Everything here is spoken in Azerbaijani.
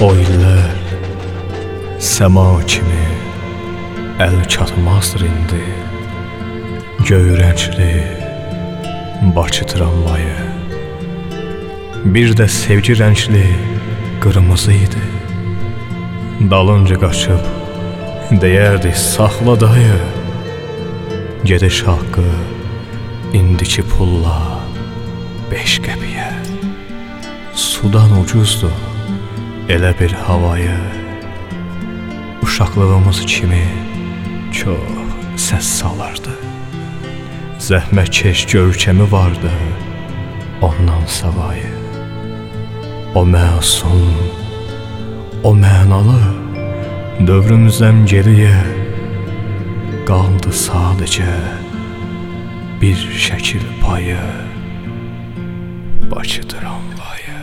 O illər səma kimi əl çatmazdır indi Göyrəncli Bakı tramvayı Bir də sevgi rəngli qırmızı idi. Dalınca qaçıb deyərdi saxla dayı. Gediş haqqı indiki pulla beş qəpiyə. Sudan ucuzdur elə bir havayı Uşaqlığımız kimi çox səs salardı. Zəhmətkeş görkəmi vardı ondan savayı. O məsum, o mənalı dövrümüzdən geriyə qaldı sadəcə bir şəkil payı Bakı tramvayı